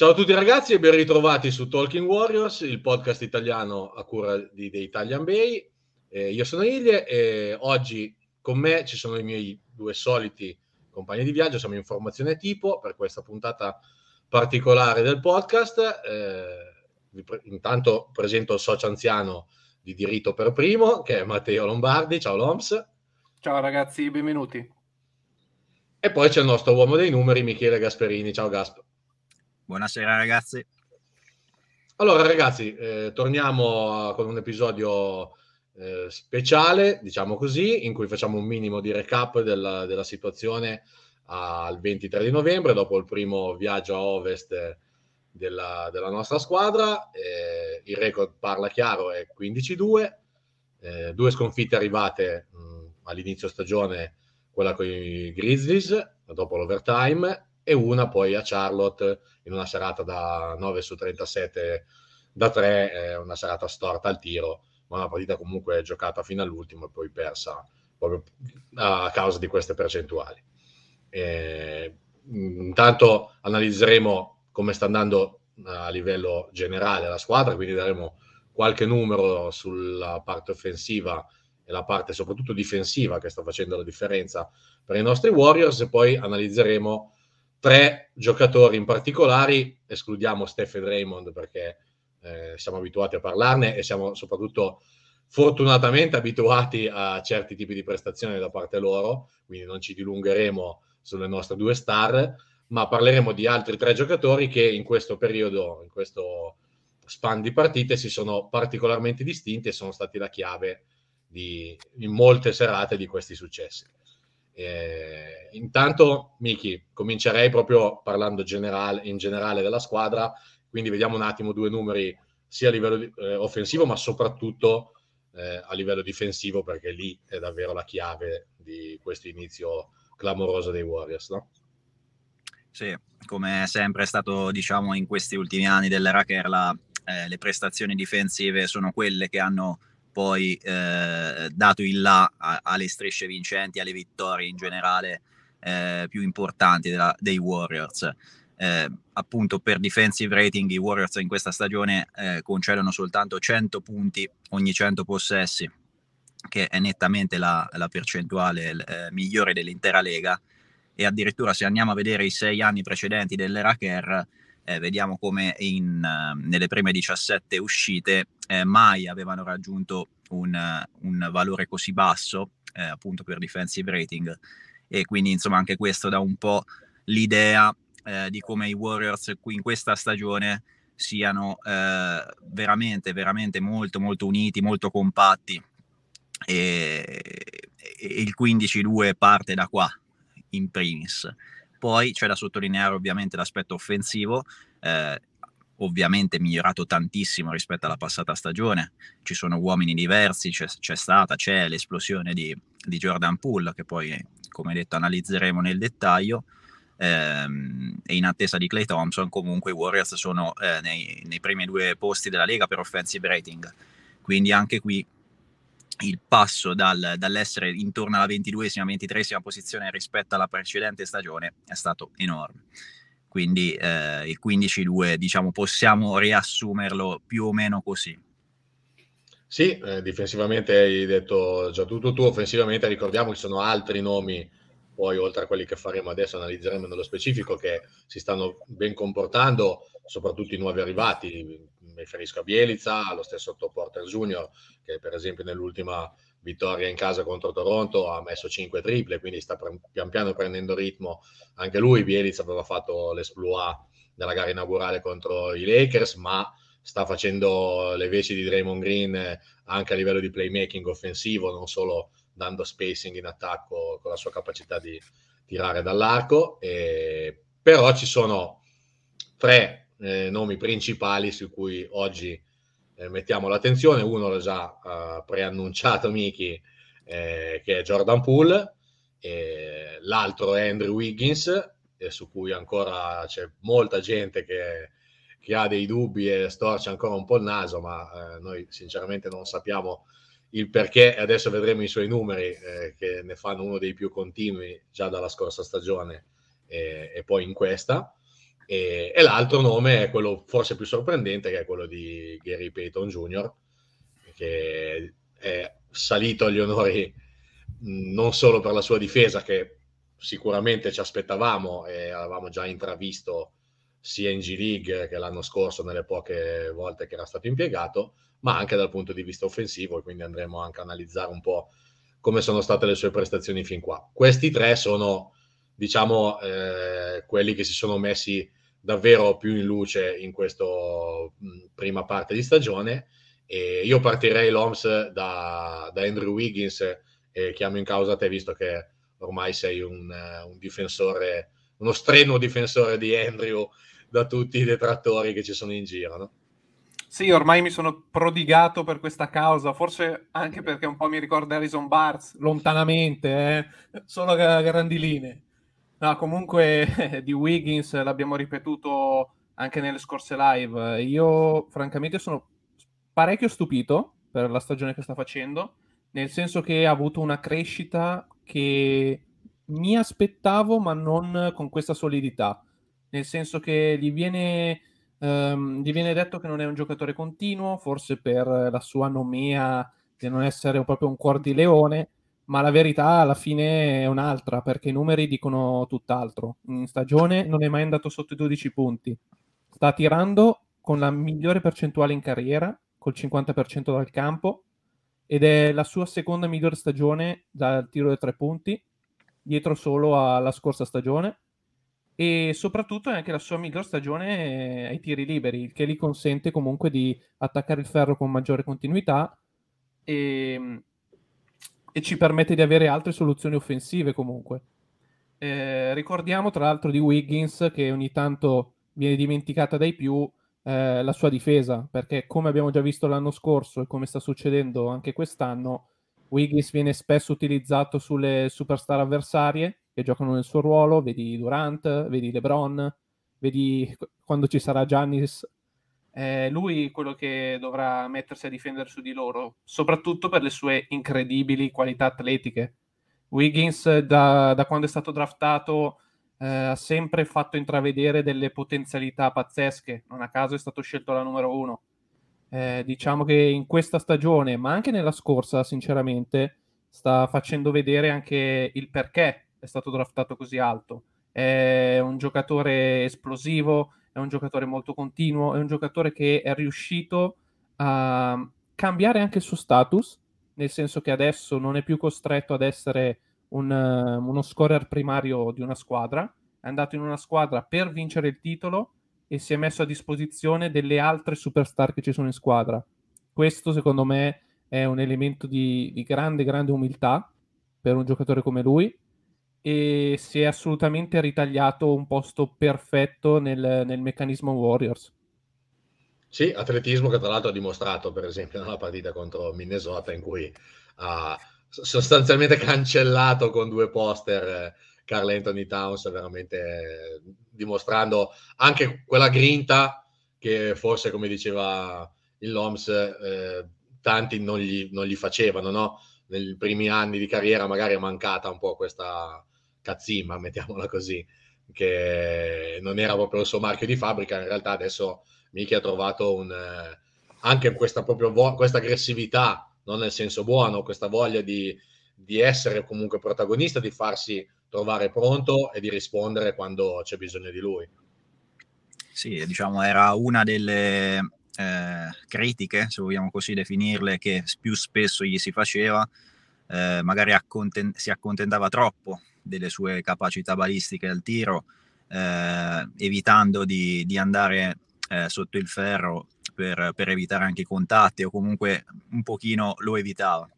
Ciao a tutti ragazzi e ben ritrovati su Talking Warriors, il podcast italiano a cura di, di Italian Bay. Eh, io sono Ilie e oggi con me ci sono i miei due soliti compagni di viaggio, siamo in formazione tipo per questa puntata particolare del podcast. Eh, pre- intanto presento il socio anziano di diritto per primo, che è Matteo Lombardi. Ciao Loms. Ciao ragazzi, benvenuti. E poi c'è il nostro uomo dei numeri, Michele Gasperini. Ciao Gasp. Buonasera ragazzi. Allora ragazzi, eh, torniamo con un episodio eh, speciale, diciamo così, in cui facciamo un minimo di recap della, della situazione al 23 di novembre, dopo il primo viaggio a ovest della, della nostra squadra. Eh, il record parla chiaro, è 15-2, eh, due sconfitte arrivate mh, all'inizio stagione, quella con i Grizzlies, dopo l'overtime, e una poi a Charlotte in una serata da 9 su 37 da 3, eh, una serata storta al tiro, ma una partita comunque giocata fino all'ultimo e poi persa proprio a causa di queste percentuali. E, intanto analizzeremo come sta andando a livello generale la squadra, quindi daremo qualche numero sulla parte offensiva e la parte soprattutto difensiva che sta facendo la differenza per i nostri Warriors e poi analizzeremo tre giocatori in particolare, escludiamo Steph e Draymond perché eh, siamo abituati a parlarne e siamo soprattutto fortunatamente abituati a certi tipi di prestazioni da parte loro, quindi non ci dilungheremo sulle nostre due star, ma parleremo di altri tre giocatori che in questo periodo, in questo span di partite, si sono particolarmente distinti e sono stati la chiave di, in molte serate di questi successi. Eh, intanto, Miki, comincerei proprio parlando generale, in generale della squadra, quindi vediamo un attimo due numeri sia a livello di, eh, offensivo, ma soprattutto eh, a livello difensivo, perché lì è davvero la chiave di questo inizio clamoroso dei Warriors, no? Sì, come sempre è stato, diciamo, in questi ultimi anni dell'era Kerla, eh, le prestazioni difensive sono quelle che hanno poi eh, dato il là alle strisce vincenti, alle vittorie in generale eh, più importanti della, dei Warriors. Eh, appunto per defensive rating i Warriors in questa stagione eh, concedono soltanto 100 punti ogni 100 possessi, che è nettamente la, la percentuale eh, migliore dell'intera lega. E addirittura se andiamo a vedere i sei anni precedenti dell'era Kerr, eh, vediamo come in, uh, nelle prime 17 uscite eh, mai avevano raggiunto un, un valore così basso eh, appunto per defensive rating. E quindi insomma anche questo dà un po' l'idea eh, di come i Warriors qui in questa stagione siano eh, veramente veramente molto molto uniti molto compatti. E, e il 15-2 parte da qua in primis. Poi c'è da sottolineare ovviamente l'aspetto offensivo, eh, ovviamente migliorato tantissimo rispetto alla passata stagione, ci sono uomini diversi, c'è, c'è stata, c'è l'esplosione di, di, Jordan Poole che poi come detto analizzeremo nel dettaglio. Ehm, e in attesa di Clay Thompson comunque i Warriors sono eh, nei, nei primi due posti della Lega per offensive rating, quindi anche qui il passo dal, dall'essere intorno alla 22esima, 23esima posizione rispetto alla precedente stagione è stato enorme. Quindi eh, il 15-2, diciamo, possiamo riassumerlo più o meno così. Sì, eh, difensivamente hai detto già tutto tu, offensivamente ricordiamo che ci sono altri nomi, poi oltre a quelli che faremo adesso, analizzeremo nello specifico, che si stanno ben comportando, soprattutto i nuovi arrivati, mi riferisco a Bielizza, allo stesso Otto Porter Junior, che per esempio nell'ultima vittoria in casa contro Toronto ha messo 5 triple, quindi sta pian piano prendendo ritmo. Anche lui, Bielizza, aveva fatto l'esploit nella gara inaugurale contro i Lakers, ma sta facendo le veci di Draymond Green anche a livello di playmaking offensivo, non solo dando spacing in attacco con la sua capacità di tirare dall'arco. E... Però ci sono tre eh, nomi principali su cui oggi eh, mettiamo l'attenzione. Uno l'ha già uh, preannunciato Miki, eh, che è Jordan Poole, l'altro è Andrew Wiggins, su cui ancora c'è molta gente che, che, ha dei dubbi e storce ancora un po' il naso, ma eh, noi sinceramente non sappiamo il perché adesso vedremo i suoi numeri eh, che ne fanno uno dei più continui già dalla scorsa stagione e, e poi in questa E, e, l'altro nome è quello forse più sorprendente, che è quello di Gary Payton Jr., che è salito agli onori non solo per la sua difesa, che sicuramente ci aspettavamo e avevamo già intravisto sia in G League che l'anno scorso nelle poche volte che era stato impiegato, ma anche dal punto di vista offensivo e quindi andremo anche a analizzare un po' come sono state le sue prestazioni fin qua. Questi tre sono, diciamo, eh, quelli che si sono messi davvero più in luce in questa prima parte di stagione e io partirei l'OMS da, da Andrew Wiggins e chiamo in causa te visto che ormai sei un, un difensore, uno strenuo difensore di Andrew da tutti i detrattori che ci sono in giro, no? Sì, ormai mi sono prodigato per questa causa, forse anche perché un po' mi ricorda Harrison Barnes, lontanamente, eh? solo a grandi linee. No, comunque di Wiggins l'abbiamo ripetuto anche nelle scorse live. Io francamente sono parecchio stupito per la stagione che sta facendo, nel senso che ha avuto una crescita che mi aspettavo, ma non con questa solidità nel senso che gli viene, um, gli viene detto che non è un giocatore continuo, forse per la sua nomea di non essere proprio un cuor di leone, ma la verità alla fine è un'altra, perché i numeri dicono tutt'altro. In stagione non è mai andato sotto i 12 punti, sta tirando con la migliore percentuale in carriera, col 50% dal campo, ed è la sua seconda migliore stagione dal tiro dei tre punti, dietro solo alla scorsa stagione. E soprattutto è anche la sua miglior stagione ai tiri liberi, il che gli consente comunque di attaccare il ferro con maggiore continuità. E, e ci permette di avere altre soluzioni offensive comunque. Eh, ricordiamo tra l'altro di Wiggins che ogni tanto viene dimenticata dai più eh, la sua difesa, perché come abbiamo già visto l'anno scorso e come sta succedendo anche quest'anno, Wiggins viene spesso utilizzato sulle superstar avversarie che giocano nel suo ruolo, vedi Durant, vedi LeBron, vedi quando ci sarà Giannis, è lui quello che dovrà mettersi a difendere su di loro, soprattutto per le sue incredibili qualità atletiche. Wiggins da, da quando è stato draftato eh, ha sempre fatto intravedere delle potenzialità pazzesche, non a caso è stato scelto la numero uno. Eh, diciamo che in questa stagione, ma anche nella scorsa, sinceramente, sta facendo vedere anche il perché è stato draftato così alto. È un giocatore esplosivo, è un giocatore molto continuo, è un giocatore che è riuscito a cambiare anche il suo status, nel senso che adesso non è più costretto ad essere un, uno scorer primario di una squadra, è andato in una squadra per vincere il titolo e si è messo a disposizione delle altre superstar che ci sono in squadra. Questo secondo me è un elemento di, di grande, grande umiltà per un giocatore come lui e si è assolutamente ritagliato un posto perfetto nel, nel meccanismo Warriors. Sì, atletismo che tra l'altro ha dimostrato, per esempio, nella partita contro Minnesota, in cui ha sostanzialmente cancellato con due poster eh, Carl Anthony Towns, veramente eh, dimostrando anche quella grinta che forse, come diceva il Loms, eh, tanti non gli, non gli facevano, no? Nei primi anni di carriera magari è mancata un po' questa, cazzimma, mettiamola così, che non era proprio il suo marchio di fabbrica, in realtà adesso Miki ha trovato un, eh, anche questa, proprio vo- questa aggressività, non nel senso buono, questa voglia di, di essere comunque protagonista, di farsi trovare pronto e di rispondere quando c'è bisogno di lui. Sì, diciamo era una delle eh, critiche, se vogliamo così definirle, che più spesso gli si faceva, eh, magari acconten- si accontentava troppo delle sue capacità balistiche al tiro, eh, evitando di, di andare eh, sotto il ferro per, per, evitare anche i contatti o comunque un pochino lo evitava.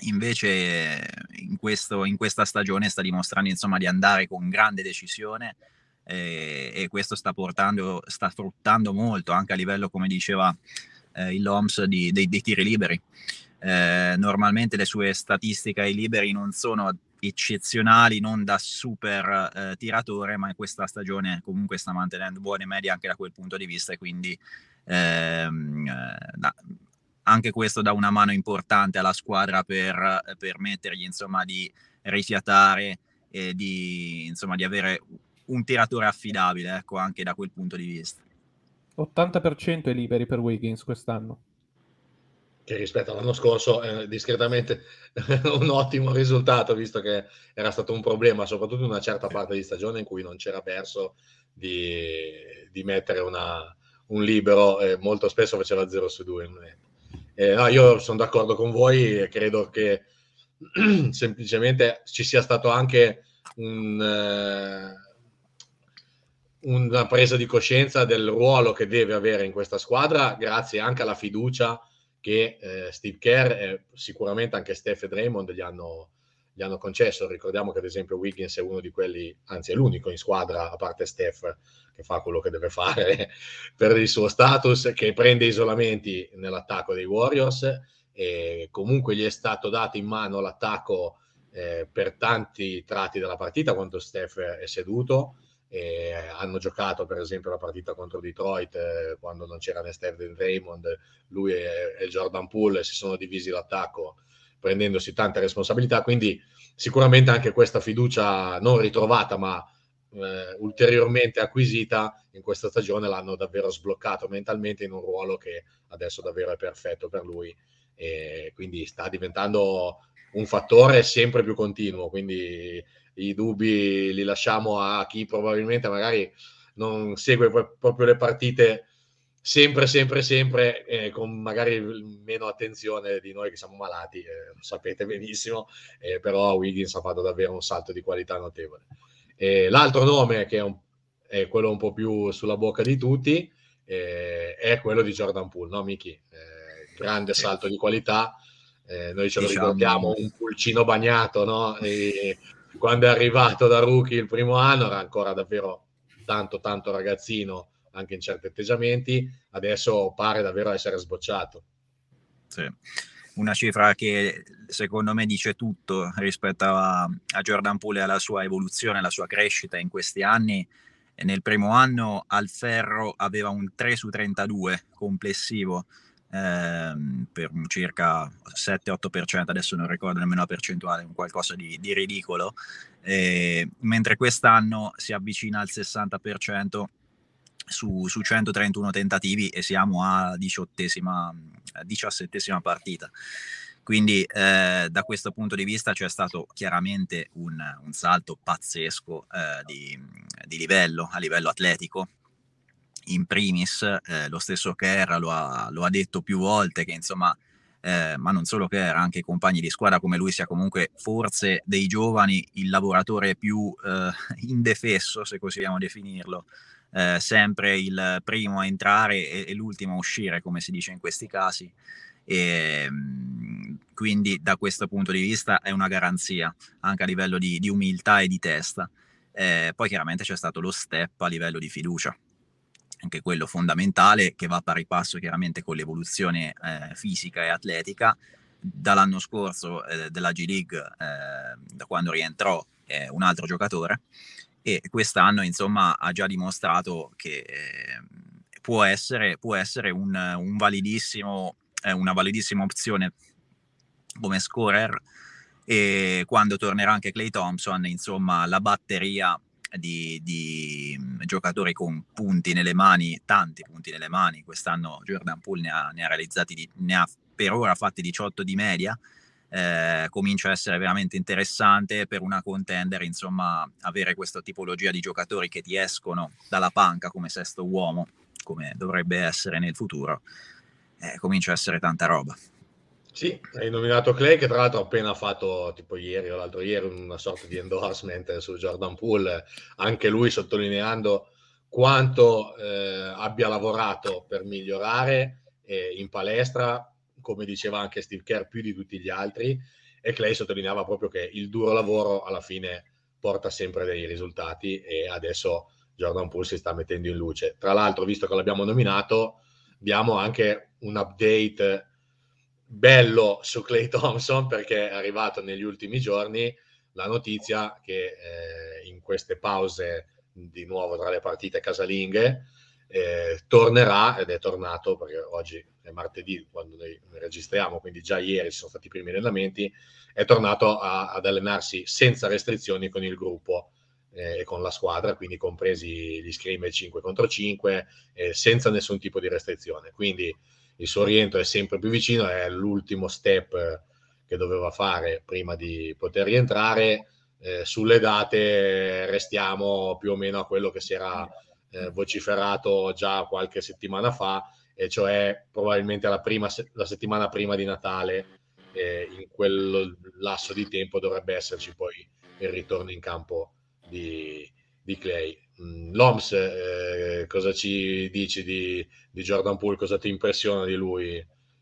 Invece in, questo, in questa stagione sta dimostrando insomma, di andare con grande decisione e, e questo sta, portando, sta fruttando molto anche a livello, come diceva eh, LOMS, di, dei, dei tiri liberi. Eh, normalmente le sue statistiche ai liberi non sono eccezionali, non da super eh, tiratore, ma in questa stagione comunque sta mantenendo buone medie anche da quel punto di vista e quindi ehm, eh, da, anche questo dà una mano importante alla squadra per permettergli insomma di rifiatare e di, insomma, di avere un tiratore affidabile, ecco, anche da quel punto di vista. 80% è liberi per Wiggins quest'anno. Che rispetto all'anno scorso è discretamente un ottimo risultato, visto che era stato un problema, soprattutto in una certa parte di stagione in cui non c'era verso di, di mettere una, un libero e molto spesso faceva 0 su 2. Eh, no, io sono d'accordo con voi e credo che semplicemente ci sia stato anche un, eh, una presa di coscienza del ruolo che deve avere in questa squadra, grazie anche alla fiducia che eh, Steve Kerr e sicuramente anche Steph e Draymond gli hanno, gli hanno concesso. Ricordiamo che ad esempio Wiggins è uno di quelli, anzi è l'unico in squadra, a parte Steph, che fa quello che deve fare per il suo status, che prende isolamenti nell'attacco dei Warriors e comunque gli è stato dato in mano l'attacco eh, per tanti tratti della partita quando Steph è seduto. E hanno giocato per esempio la partita contro Detroit eh, quando non c'era né Steph né Raymond, lui e, e Jordan Poole si sono divisi l'attacco prendendosi tante responsabilità, quindi sicuramente anche questa fiducia non ritrovata ma eh, ulteriormente acquisita in questa stagione l'hanno davvero sbloccato mentalmente in un ruolo che adesso davvero è perfetto per lui. E quindi sta diventando un fattore sempre più continuo, quindi i dubbi li lasciamo a chi probabilmente magari non segue proprio le partite sempre, sempre, sempre, eh, con magari meno attenzione di noi che siamo malati, eh, lo sapete benissimo, eh, però Wiggins ha fatto davvero un salto di qualità notevole. l'altro nome, che è, un, è, quello un po' più sulla bocca di tutti, eh, è quello di Jordan Poole, no Miki? Eh, grande salto di qualità, eh, noi ce lo diciamo... ricordiamo, un pulcino bagnato, no? E quando è arrivato da rookie il primo anno era ancora davvero tanto, tanto ragazzino, anche in certi atteggiamenti, adesso pare davvero essere sbocciato. Sì. Una cifra che secondo me dice tutto rispetto a, a Jordan Poole e alla sua evoluzione, alla sua crescita in questi anni. Nel primo anno al ferro aveva un 3 su 32 complessivo, ehm, per circa 7-8%, adesso non ricordo nemmeno la percentuale, un qualcosa di, di ridicolo, eh, mentre quest'anno si avvicina al 60% su, su 131 tentativi e siamo a diciottesima, partita. Quindi eh, da questo punto di vista c'è stato chiaramente un, un salto pazzesco eh, di, di, livello, a livello atletico. In primis, eh, lo stesso Kerr lo ha, lo ha, detto più volte che insomma, eh, ma non solo Kerr, anche i compagni di squadra come lui sia comunque forse dei giovani il lavoratore più eh, indefesso, se così vogliamo definirlo, eh, sempre il primo a entrare e, e, l'ultimo a uscire, come si dice in questi casi. E, ehm, quindi da questo punto di vista è una garanzia anche a livello di, di umiltà e di testa. Eh, poi chiaramente c'è stato lo step a livello di fiducia, anche quello fondamentale che va a pari passo chiaramente con l'evoluzione eh, fisica e atletica. Dall'anno scorso eh, della G League, eh, da quando rientrò, è un altro giocatore e quest'anno insomma ha già dimostrato che eh, può essere, può essere un, un validissimo, eh, una validissima opzione come scorer e quando tornerà anche Clay Thompson insomma la batteria di, di, giocatori con punti nelle mani, tanti punti nelle mani, quest'anno Jordan Poole ne ha, ne ha realizzati, di, ne ha per ora fatti 18 di media, eh, comincia a essere veramente interessante per una contender, insomma, avere questa tipologia di giocatori che ti escono dalla panca come sesto uomo, come dovrebbe essere nel futuro, eh, comincia a essere tanta roba. Sì, hai nominato Clay che tra l'altro ha appena fatto tipo ieri o l'altro ieri una sorta di endorsement su Jordan Poole, anche lui sottolineando quanto eh, abbia lavorato per migliorare eh, in palestra, come diceva anche Steve Kerr, più di tutti gli altri, e Clay sottolineava proprio che il duro lavoro alla fine porta sempre dei risultati e adesso Jordan Poole si sta mettendo in luce. Tra l'altro, visto che l'abbiamo nominato, diamo anche un update bello su Clay Thompson perché è arrivato negli ultimi giorni la notizia che eh, in queste pause di nuovo tra le partite casalinghe eh, tornerà ed è tornato perché oggi è martedì quando noi registriamo, quindi già ieri ci sono stati i primi allenamenti, è tornato a, ad allenarsi senza restrizioni con il gruppo eh, e con la squadra, quindi compresi gli scrimmage 5 contro 5, eh, senza nessun tipo di restrizione. Quindi il suo rientro è sempre più vicino, è l'ultimo step che doveva fare prima di poter rientrare. Eh, sulle date restiamo più o meno a quello che si era eh, vociferato già qualche settimana fa, e cioè probabilmente la, prima, la settimana prima di Natale, eh, in quel lasso di tempo dovrebbe esserci poi il ritorno in campo di, di Clay. Mm, L'OMS, eh, cosa ci dici di, di, Jordan Poole? Cosa ti impressiona di lui,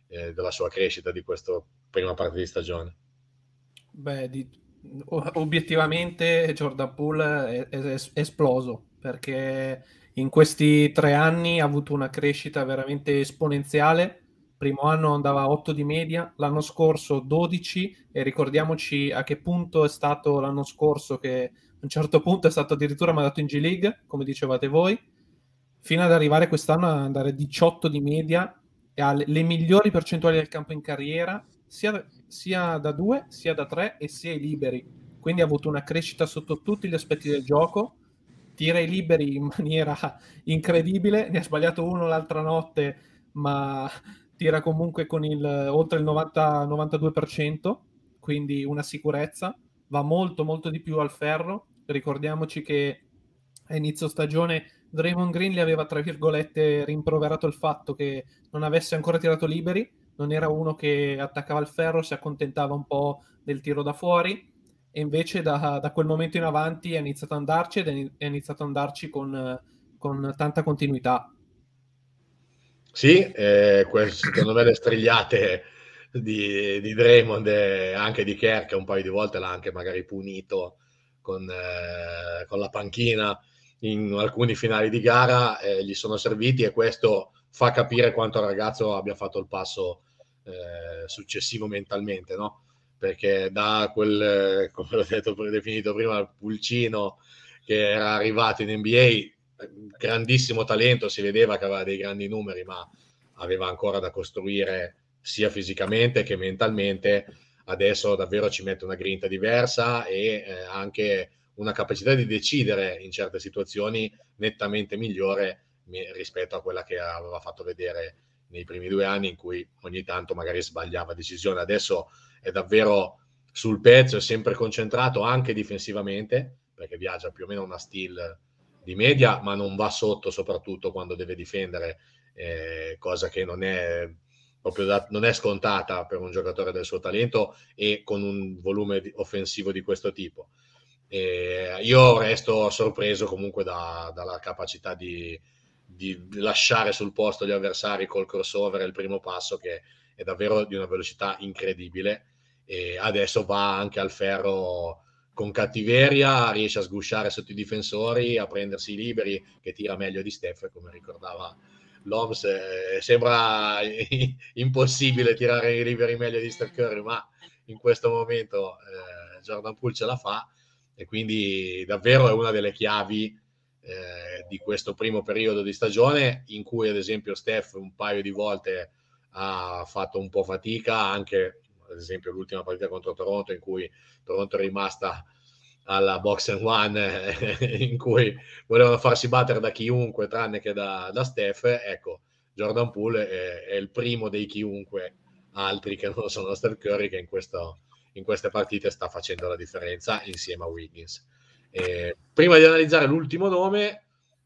eh, della sua crescita di questa prima parte di stagione? Beh, di, obiettivamente Jordan Poole è, è, è esploso perché in questi tre anni ha avuto una crescita veramente esponenziale. Primo anno andava a 8 di media, l'anno scorso 12 e ricordiamoci a che punto è stato l'anno scorso che un certo punto è stato addirittura mandato in G League, come dicevate voi, fino ad arrivare quest'anno ad andare a 18 di media e ha le migliori percentuali del campo in carriera, sia, sia da 2, sia da 3 e sia ai liberi. Quindi ha avuto una crescita sotto tutti gli aspetti del gioco tira i liberi in maniera incredibile, ne ha sbagliato uno l'altra notte, ma tira comunque con il, oltre il 90-92%, quindi una sicurezza, va molto molto di più al ferro, ricordiamoci che a inizio stagione Draymond Green gli aveva tra virgolette rimproverato il fatto che non avesse ancora tirato liberi, non era uno che attaccava il ferro, si accontentava un po' del tiro da fuori, e invece da, da, quel momento in avanti è iniziato ad andarci ed è iniziato ad andarci con, con tanta continuità. Sì, eh, secondo me le strigliate di, di Draymond e anche di Kerk un paio di volte l'ha anche magari punito con, eh, con la panchina in alcuni finali di gara, eh, gli sono serviti e questo fa capire quanto il ragazzo abbia fatto il passo eh, successivo mentalmente, no? perché da quel, come l'ho detto, definito prima, pulcino che era arrivato in NBA, grandissimo talento, si vedeva che aveva dei grandi numeri, ma aveva ancora da costruire sia fisicamente che mentalmente. Adesso davvero ci mette una grinta diversa e eh, anche una capacità di decidere in certe situazioni nettamente migliore rispetto a quella che aveva fatto vedere nei primi due anni in cui ogni tanto magari sbagliava decisione. Adesso è davvero sul pezzo, è sempre concentrato anche difensivamente, perché viaggia più o meno una steal di media, ma non va sotto soprattutto quando deve difendere, eh, cosa che non è proprio da, non è scontata per un giocatore del suo talento e con un volume offensivo di questo tipo. Eh, io resto sorpreso comunque da, dalla capacità di, di, lasciare sul posto gli avversari col crossover, il primo passo che è davvero di una velocità incredibile e adesso va anche al ferro con cattiveria, riesce a sgusciare sotto i difensori, a prendersi i liberi, che tira meglio di Steph, come ricordava l'Oms. Eh, sembra impossibile tirare i liberi meglio di Steph Curry, ma in questo momento eh, Jordan Poole ce la fa e quindi davvero è una delle chiavi eh, di questo primo periodo di stagione in cui ad esempio Steph un paio di volte ha fatto un po' fatica anche ad esempio l'ultima partita contro Toronto in cui Toronto è rimasta alla box and one in cui volevano farsi battere da chiunque tranne che da, da Steph, ecco, Jordan Poole è, è, il primo dei chiunque altri che non sono Steph Curry che in, questo, in queste partite sta facendo la differenza insieme a Wiggins. E prima di analizzare l'ultimo nome,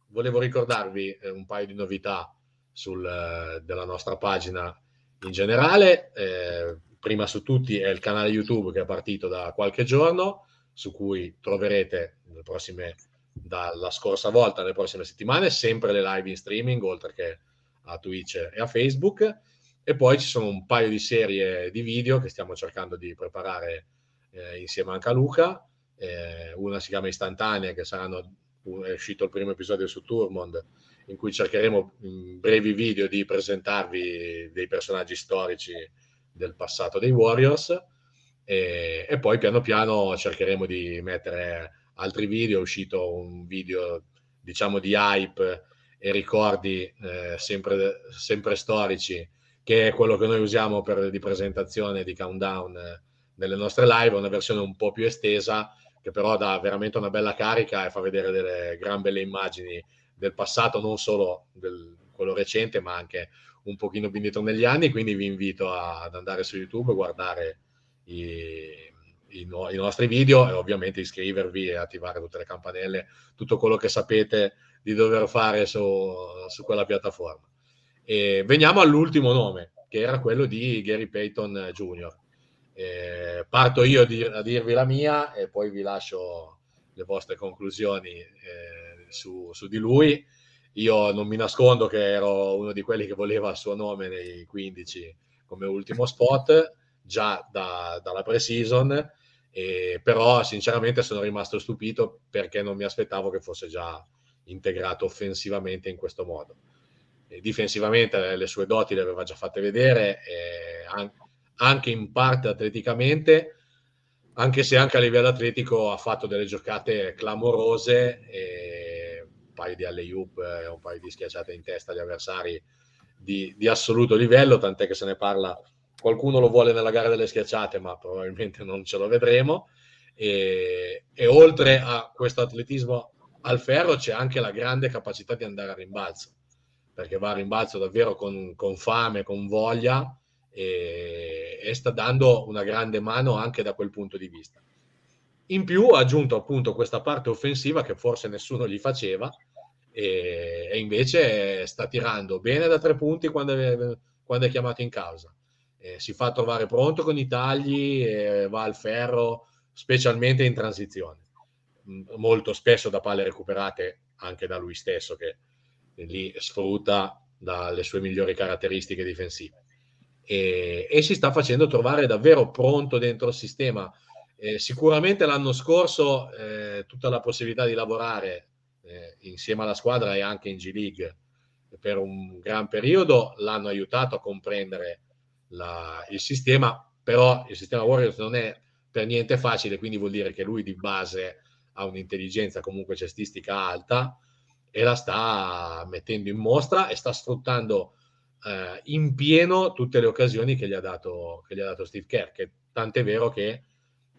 volevo ricordarvi un paio di novità sul, della nostra pagina in generale. Eh, prima su tutti è il canale YouTube che è partito da qualche giorno, su cui troverete prossime, dalla scorsa volta, nelle prossime settimane, sempre le live in streaming, oltre che a Twitch e a Facebook. E poi ci sono un paio di serie di video che stiamo cercando di preparare eh, insieme anche a Luca. Eh, una si chiama Istantanea, che saranno, è uscito il primo episodio su Turmond, in cui cercheremo in brevi video di presentarvi dei personaggi storici del passato dei Warriors e, e, poi piano piano cercheremo di mettere altri video, è uscito un video diciamo di hype e ricordi eh, sempre, sempre, storici che è quello che noi usiamo per di presentazione di countdown eh, nelle nostre live, una versione un po' più estesa che però dà veramente una bella carica e fa vedere delle gran belle immagini del passato, non solo del, quello recente, ma anche un pochino più indietro negli anni, quindi vi invito a, ad andare su YouTube e guardare i, i, no, i, nostri video e ovviamente iscrivervi e attivare tutte le campanelle, tutto quello che sapete di dover fare su, su quella piattaforma. E veniamo all'ultimo nome, che era quello di Gary Payton Jr. Eh, parto io a, dir, a, dirvi la mia e poi vi lascio le vostre conclusioni eh, su, su, di lui. Io non mi nascondo che ero uno di quelli che voleva il suo nome nei 15 come ultimo spot, già da, dalla pre-season, eh, però sinceramente sono rimasto stupito perché non mi aspettavo che fosse già integrato offensivamente in questo modo. E difensivamente le sue doti le aveva già fatte vedere, anche in parte atleticamente, anche se anche a livello atletico ha fatto delle giocate clamorose, e un paio di alley-oop e un paio di schiacciate in testa agli avversari di, di, assoluto livello, tant'è che se ne parla, qualcuno lo vuole nella gara delle schiacciate, ma probabilmente non ce lo vedremo. E, e oltre a questo atletismo al ferro c'è anche la grande capacità di andare a rimbalzo, perché va a rimbalzo davvero con, con fame, con voglia e, e, sta dando una grande mano anche da quel punto di vista. In più ha aggiunto appunto questa parte offensiva che forse nessuno gli faceva e, e invece sta tirando bene da tre punti quando è, quando è chiamato in causa. Eh, si fa trovare pronto con i tagli e va al ferro, specialmente in transizione. Molto spesso da palle recuperate anche da lui stesso, che lì sfrutta dalle sue migliori caratteristiche difensive e, e, si sta facendo trovare davvero pronto dentro il sistema. Eh, sicuramente l'anno scorso eh, tutta la possibilità di lavorare eh, insieme alla squadra e anche in G League per un gran periodo l'hanno aiutato a comprendere la, il sistema, però il sistema Warriors non è per niente facile, quindi vuol dire che lui di base ha un'intelligenza comunque cestistica alta e la sta mettendo in mostra e sta sfruttando eh, in pieno tutte le occasioni che gli, ha dato, che gli ha dato Steve Kerr, che tant'è vero che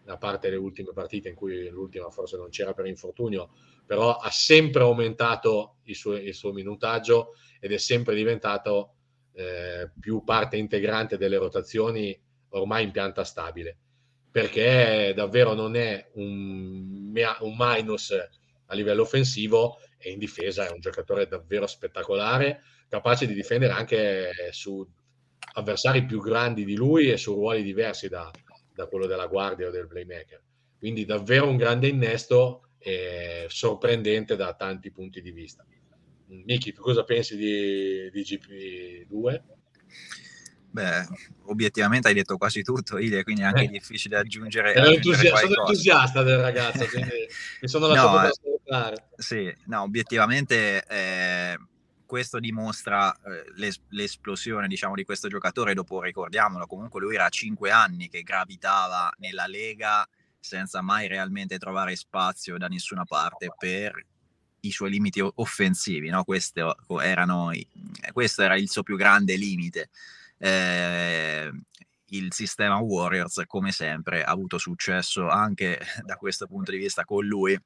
a parte le ultime partite in cui l'ultima forse non c'era per infortunio, però ha sempre aumentato il suo, il suo minutaggio ed è sempre diventato eh, più parte integrante delle rotazioni ormai in pianta stabile, perché davvero non è un, un minus a livello offensivo e in difesa è un giocatore davvero spettacolare capace di difendere anche su avversari più grandi di lui e su ruoli diversi da, da quello della guardia o del playmaker. Quindi davvero un grande innesto e sorprendente da tanti punti di vista. Miki, tu cosa pensi di, di GP2? Beh, obiettivamente hai detto quasi tutto, Ile, quindi è anche eh. difficile aggiungere. aggiungere sono entusiasta del ragazzo, quindi mi sono lasciato no, eh, Sì, no, obiettivamente eh, questo dimostra eh, l'es- l'esplosione diciamo, di questo giocatore. Dopo, ricordiamolo, comunque lui era a 5 anni che gravitava nella Lega senza mai realmente trovare spazio da nessuna parte per i suoi limiti offensivi. No? Erano, questo era il suo più grande limite. Eh, il sistema Warriors, come sempre, ha avuto successo anche da questo punto di vista con lui,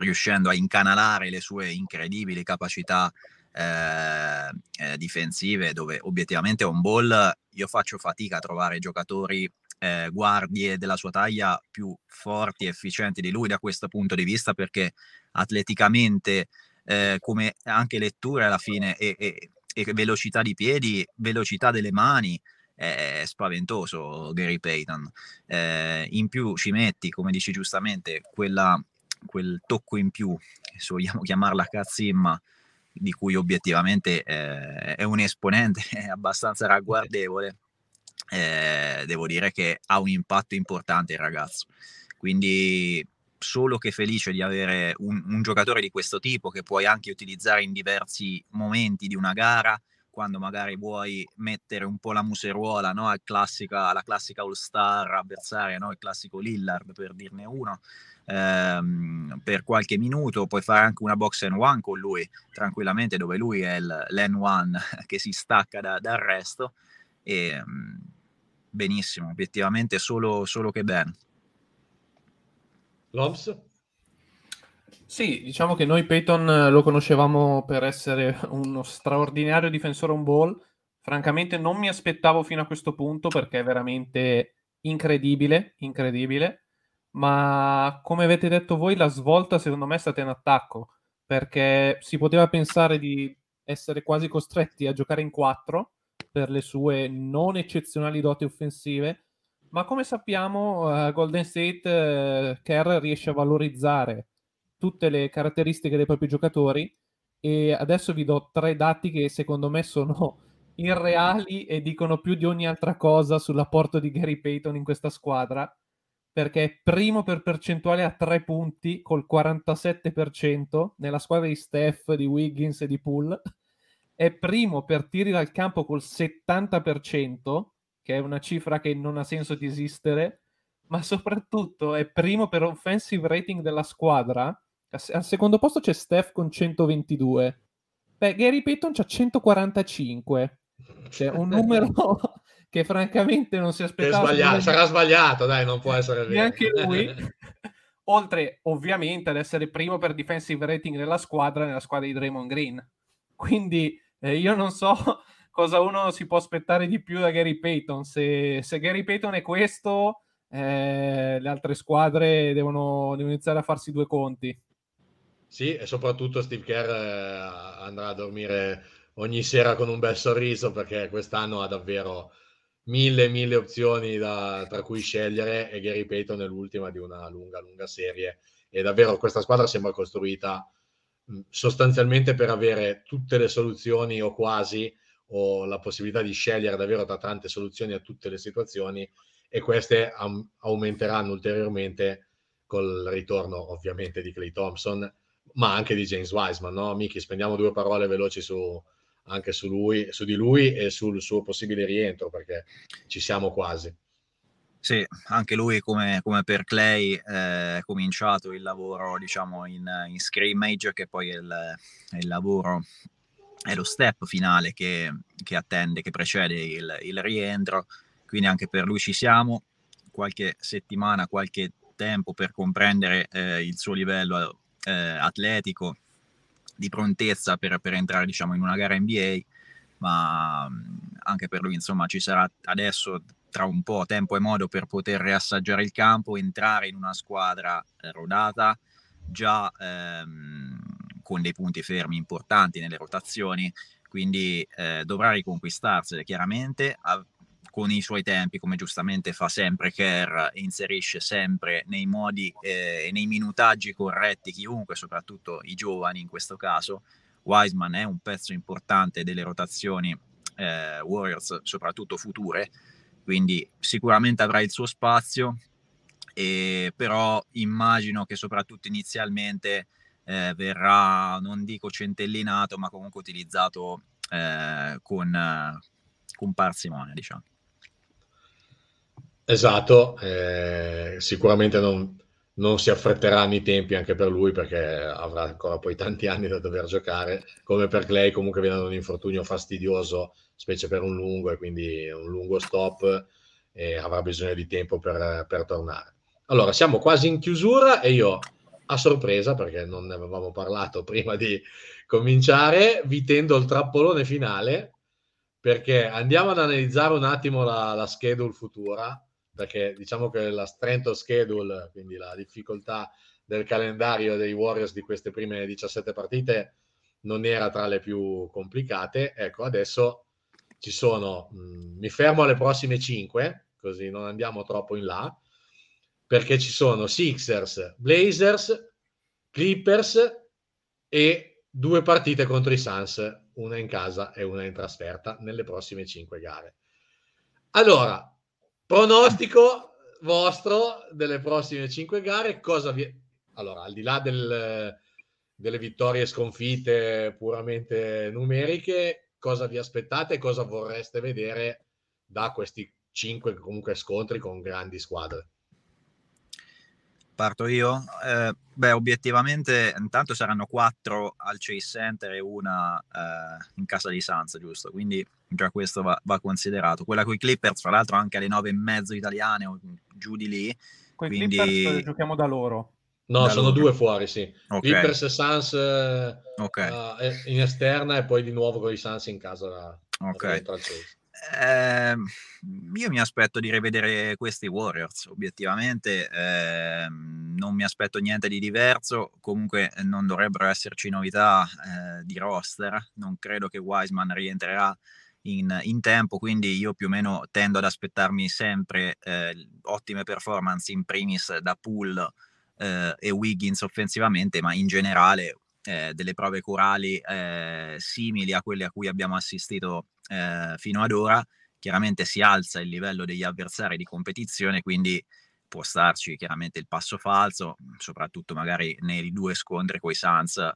riuscendo a incanalare le sue incredibili capacità eh, eh, difensive dove obiettivamente on ball io faccio fatica a trovare giocatori eh, guardie della sua taglia più forti e efficienti di lui da questo punto di vista perché atleticamente eh, come anche letture alla fine e, e, e, velocità di piedi, velocità delle mani è spaventoso Gary Payton. Eh, in più ci metti, come dici giustamente, quella, quel tocco in più, se vogliamo chiamarla cazzimma, di cui obiettivamente eh, è un esponente abbastanza ragguardevole, eh, devo dire che ha un impatto importante il ragazzo. Quindi solo che felice di avere un, un, giocatore di questo tipo che puoi anche utilizzare in diversi momenti di una gara, quando magari vuoi mettere un po' la museruola no? classica, alla classica all-star avversaria, no? il classico Lillard per dirne uno ehm, per qualche minuto, puoi fare anche una box and one con lui tranquillamente, dove lui è l'N one che si stacca da, dal resto. E, ehm, benissimo, obiettivamente solo, solo che bene. Loms? Sì, diciamo che noi Peyton lo conoscevamo per essere uno straordinario difensore on ball. Francamente non mi aspettavo fino a questo punto perché è veramente incredibile, incredibile. Ma come avete detto voi, la svolta secondo me è stata in attacco perché si poteva pensare di essere quasi costretti a giocare in quattro per le sue non eccezionali doti offensive, ma come sappiamo uh, Golden State uh, Kerr riesce a valorizzare tutte le caratteristiche dei propri giocatori e adesso vi do tre dati che secondo me sono irreali e dicono più di ogni altra cosa sull'apporto di Gary Payton in questa squadra perché è primo per percentuale a tre punti col 47% nella squadra di Steph, di Wiggins e di Poole. È primo per tiri dal campo col 70%, che è una cifra che non ha senso di esistere, ma soprattutto è primo per offensive rating della squadra. Al secondo posto c'è Steph con 122. Beh, Gary Payton c'ha 145. Cioè, un numero che francamente non si aspettava. Sbagliato, sarà sbagliato, dai, non può essere vero. Neanche lui. Oltre ovviamente ad essere primo per defensive rating della squadra, nella squadra di Draymond Green. Quindi eh, io non so cosa uno si può aspettare di più da Gary Payton. Se, se Gary Payton è questo, eh, le altre squadre devono, devono, iniziare a farsi due conti. Sì, e soprattutto Steve Kerr eh, andrà a dormire ogni sera con un bel sorriso perché quest'anno ha davvero mille, mille opzioni da, tra cui scegliere e Gary Payton è l'ultima di una lunga, lunga serie e davvero questa squadra sembra costruita sostanzialmente per avere tutte le soluzioni o quasi o la possibilità di scegliere davvero tra tante soluzioni a tutte le situazioni e queste am- aumenteranno ulteriormente col ritorno ovviamente di Clay Thompson ma anche di James Wiseman no? Miki spendiamo due parole veloci su, anche su, lui, su di lui e sul suo possibile rientro, perché ci siamo quasi. Sì, anche lui come, come per Clay eh, è cominciato il lavoro diciamo in, in scrimmage che poi è il, è il, lavoro, è lo step finale che, che attende, che precede il, il, rientro, quindi anche per lui ci siamo, qualche settimana, qualche tempo per comprendere eh, il suo livello eh, atletico, di prontezza per, per entrare diciamo, in una gara NBA, ma anche per lui insomma ci sarà adesso tra un po' tempo e modo per poter riassaggiare il campo, entrare in una squadra eh, rodata, già ehm, con dei punti fermi importanti nelle rotazioni, quindi eh, dovrà riconquistarsele chiaramente, con i suoi tempi, come giustamente fa sempre Kerr, inserisce sempre nei modi eh, e nei minutaggi corretti chiunque, soprattutto i giovani in questo caso. Wiseman è un pezzo importante delle rotazioni eh, Warriors, soprattutto future, quindi sicuramente avrà il suo spazio, e però immagino che soprattutto inizialmente eh, verrà, non dico centellinato, ma comunque utilizzato eh, con, con parsimonia, diciamo. Esatto, eh, sicuramente non, non, si affretteranno i tempi anche per lui perché avrà ancora poi tanti anni da dover giocare, come per Clay comunque viene da un infortunio fastidioso, specie per un lungo e quindi un lungo stop e avrà bisogno di tempo per, per tornare. Allora, siamo quasi in chiusura e io a sorpresa, perché non ne avevamo parlato prima di cominciare, vi tendo il trappolone finale perché andiamo ad analizzare un attimo la, la schedule futura perché diciamo che la strength of schedule, quindi la difficoltà del calendario dei Warriors di queste prime 17 partite non era tra le più complicate. Ecco, adesso ci sono, mh, mm, mi fermo alle prossime 5, così non andiamo troppo in là, perché ci sono Sixers, Blazers, Clippers e due partite contro i Suns, una in casa e una in trasferta nelle prossime 5 gare. Allora, Pronostico vostro delle prossime cinque gare, cosa vi... Allora, al di là del, delle vittorie sconfitte puramente numeriche, cosa vi aspettate e cosa vorreste vedere da questi cinque comunque scontri con grandi squadre? Parto io? Eh, beh, obiettivamente intanto saranno quattro al Chase Center e una eh, in casa di Sanz, giusto? Quindi già questo va, va considerato. Quella con i Clippers, fra l'altro, anche alle nove e mezzo italiane o giù di lì. Con quindi... Clippers giochiamo da loro. No, sono loro. due fuori, sì. Okay. Clippers e Suns okay. uh, in esterna e poi di nuovo con i Suns in casa da, ok. Eh, io mi aspetto di rivedere questi Warriors, obiettivamente eh, non mi aspetto niente di diverso, comunque non dovrebbero esserci novità eh, di roster, non credo che Wiseman rientrerà in, in, tempo, quindi io più o meno tendo ad aspettarmi sempre eh, ottime performance in primis da Pool eh, e Wiggins offensivamente, ma in generale eh, delle prove corali eh, simili a quelle a cui abbiamo assistito eh, fino ad ora. Chiaramente si alza il livello degli avversari di competizione, quindi può starci chiaramente il passo falso, soprattutto magari nei due scontri con i Suns,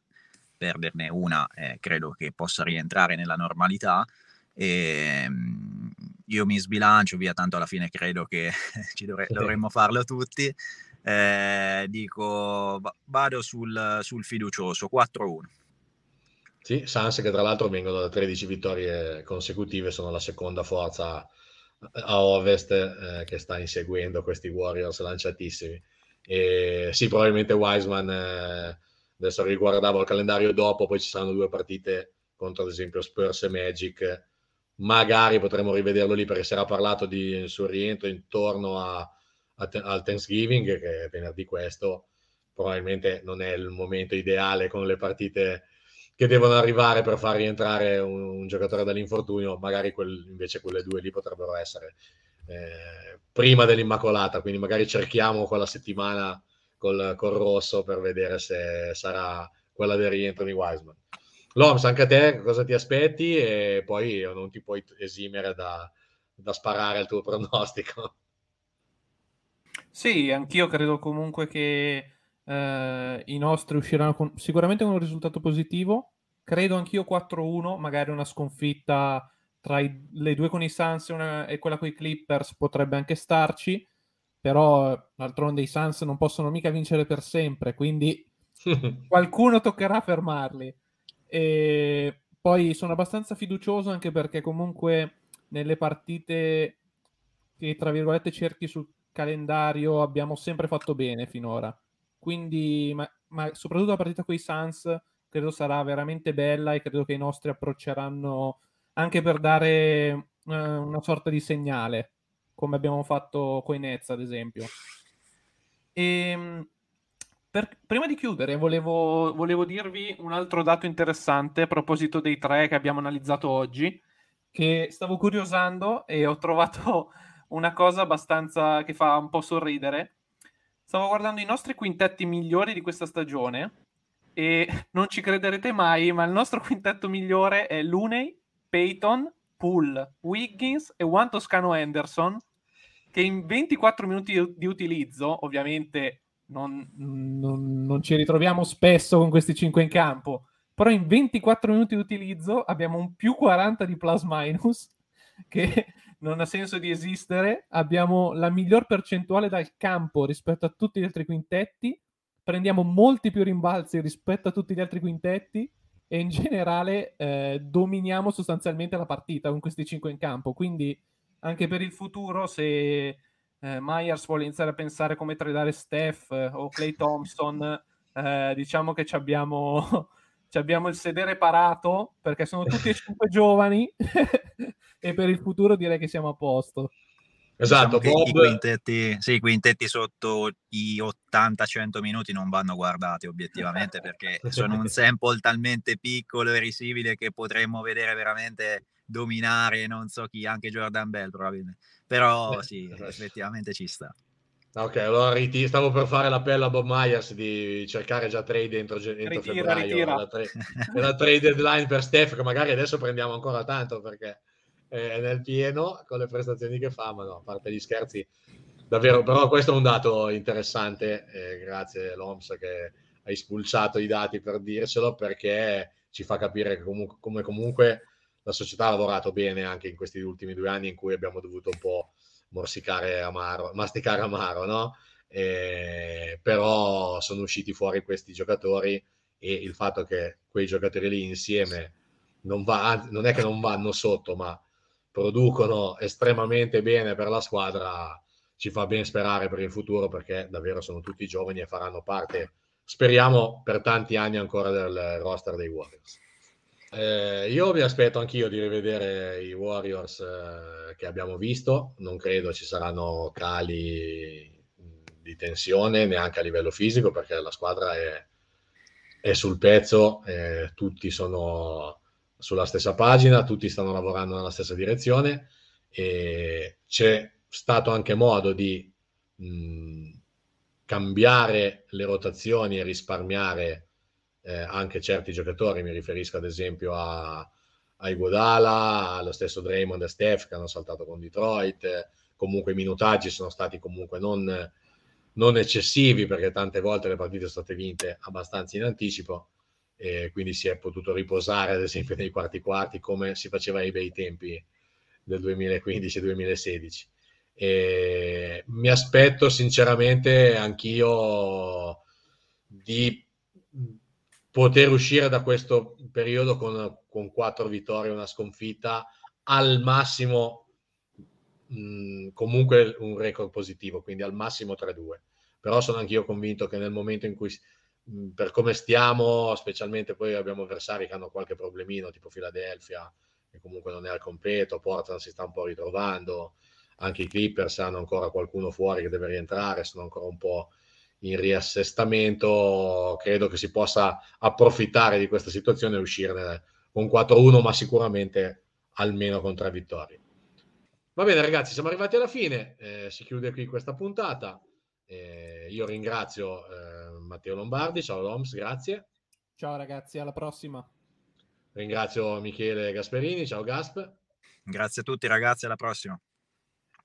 perderne una eh, credo che possa rientrare nella normalità. E, ehm, io mi sbilancio via, tanto alla fine credo che ci dovre- dovremmo farlo tutti eh, dico vado sul, sul fiducioso 4-1. Sì, Sans che tra l'altro vengono da 13 vittorie consecutive, sono la seconda forza a ovest eh, che sta inseguendo questi Warriors lanciatissimi. E sì, probabilmente Wiseman, eh, adesso riguardavo il calendario dopo, poi ci saranno due partite contro ad esempio Spurs e Magic, magari potremo rivederlo lì perché si era parlato di suo rientro intorno a al Thanksgiving, che è venerdì questo, probabilmente non è il momento ideale con le partite che devono arrivare per far rientrare un, un giocatore dall'infortunio, magari quel, invece quelle due lì potrebbero essere eh, prima dell'Immacolata, quindi magari cerchiamo quella settimana col, col, rosso per vedere se sarà quella del rientro di Wiseman. Loms, anche a te cosa ti aspetti e poi non ti puoi esimere da, da sparare il tuo pronostico. Sì, anch'io credo comunque che eh, i nostri usciranno con, sicuramente con un risultato positivo. Credo anch'io 4-1, magari una sconfitta tra i, le due con i Suns e, una, e quella con i Clippers potrebbe anche starci, però d'altronde i Suns non possono mica vincere per sempre, quindi qualcuno toccherà fermarli. E poi sono abbastanza fiducioso anche perché comunque nelle partite che tra virgolette cerchi sul calendario abbiamo sempre fatto bene finora. Quindi, ma, ma soprattutto la partita con i Suns credo sarà veramente bella e credo che i nostri approcceranno anche per dare uh, una sorta di segnale, come abbiamo fatto con i Nets, ad esempio. E, ehm, per, prima di chiudere, volevo, volevo dirvi un altro dato interessante a proposito dei tre che abbiamo analizzato oggi, che stavo curiosando e ho trovato una cosa abbastanza che fa un po' sorridere. Stavo guardando i nostri quintetti migliori di questa stagione e non ci crederete mai, ma il nostro quintetto migliore è Looney, Peyton, Poole, Wiggins e Juan Toscano Anderson, che in 24 minuti di utilizzo, ovviamente non, non, non, ci ritroviamo spesso con questi 5 in campo, però in 24 minuti di utilizzo abbiamo un più 40 di plus minus, che non ha senso di esistere. Abbiamo la miglior percentuale dal campo rispetto a tutti gli altri quintetti. Prendiamo molti più rimbalzi rispetto a tutti gli altri quintetti e in generale eh, dominiamo sostanzialmente la partita con questi cinque in campo. Quindi anche per il futuro, se eh, Myers vuole iniziare a pensare come tradare Steph eh, o Clay Thompson, eh, diciamo che abbiamo, abbiamo il sedere parato perché sono tutti e cinque giovani e per il futuro direi che siamo a posto. Esatto, diciamo Bob... i, quintetti, sì, i quintetti sotto i 80-100 minuti non vanno guardati obiettivamente perché sono un sample talmente piccolo e risibile che potremmo vedere veramente dominare non so chi, anche Jordan Bell probabilmente. Però eh, sì, effettivamente ci sta. Ok, allora riti- stavo per fare l'appello a Bob Myers di cercare già trade entro, entro ritira, febbraio, ritira. La, tra- la trade deadline per Steph, che magari adesso prendiamo ancora tanto perché è nel pieno con le prestazioni che fa, ma no, a parte gli scherzi, davvero, però questo è un dato interessante, eh, grazie Loms che hai spulciato i dati per dircelo, perché ci fa capire che comunque, come comunque la società ha lavorato bene anche in questi ultimi due anni in cui abbiamo dovuto un po' morsicare amaro, masticare amaro, no? Eh, però sono usciti fuori questi giocatori e il fatto che quei giocatori lì insieme non, va, non è che non vanno sotto, ma producono estremamente bene per la squadra ci fa ben sperare per il futuro perché davvero sono tutti giovani e faranno parte, speriamo, per tanti anni ancora del roster dei Warriors. Eh, io mi aspetto anch'io di rivedere i Warriors eh, che abbiamo visto, non credo ci saranno cali di tensione neanche a livello fisico perché la squadra è, è sul pezzo, eh, tutti sono sulla stessa pagina, tutti stanno lavorando nella stessa direzione. E c'è stato anche modo di mh, cambiare le rotazioni e risparmiare eh, anche certi giocatori, mi riferisco ad esempio a, a Iguodala, allo stesso Draymond e Steph che hanno saltato con Detroit, comunque i minutaggi sono stati comunque non, non eccessivi perché tante volte le partite sono state vinte abbastanza in anticipo e quindi si è potuto riposare ad esempio nei quarti quarti come si faceva ai bei tempi del 2015-2016. E mi aspetto sinceramente anch'io di poter uscire da questo periodo con, con quattro vittorie una sconfitta, al massimo mh, comunque un record positivo, quindi al massimo 3-2. Però sono anch'io convinto che nel momento in cui, mh, per come stiamo, specialmente poi abbiamo avversari che hanno qualche problemino, tipo Philadelphia, che comunque non è al completo, Portland si sta un po' ritrovando, anche i Clippers hanno ancora qualcuno fuori che deve rientrare, sono ancora un po' in riassestamento, credo che si possa approfittare di questa situazione e uscirne con 4-1, ma sicuramente almeno con tre vittorie. Va bene ragazzi, siamo arrivati alla fine, eh, si chiude qui questa puntata. Eh, io ringrazio eh, Matteo Lombardi, ciao Loms, grazie. Ciao ragazzi, alla prossima. Ringrazio Michele Gasperini, ciao Gasp. Grazie a tutti ragazzi, alla prossima.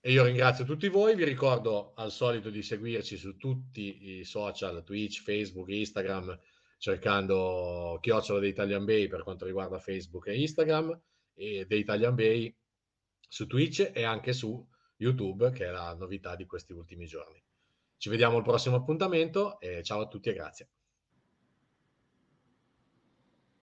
E io ringrazio tutti voi, vi ricordo al solito di seguirci su tutti i social, Twitch, Facebook, Instagram, cercando Chiocciola The Italian Bay per quanto riguarda Facebook e Instagram e The Italian Bay su Twitch e anche su YouTube, che è la novità di questi ultimi giorni. Ci vediamo al prossimo appuntamento e ciao a tutti e grazie.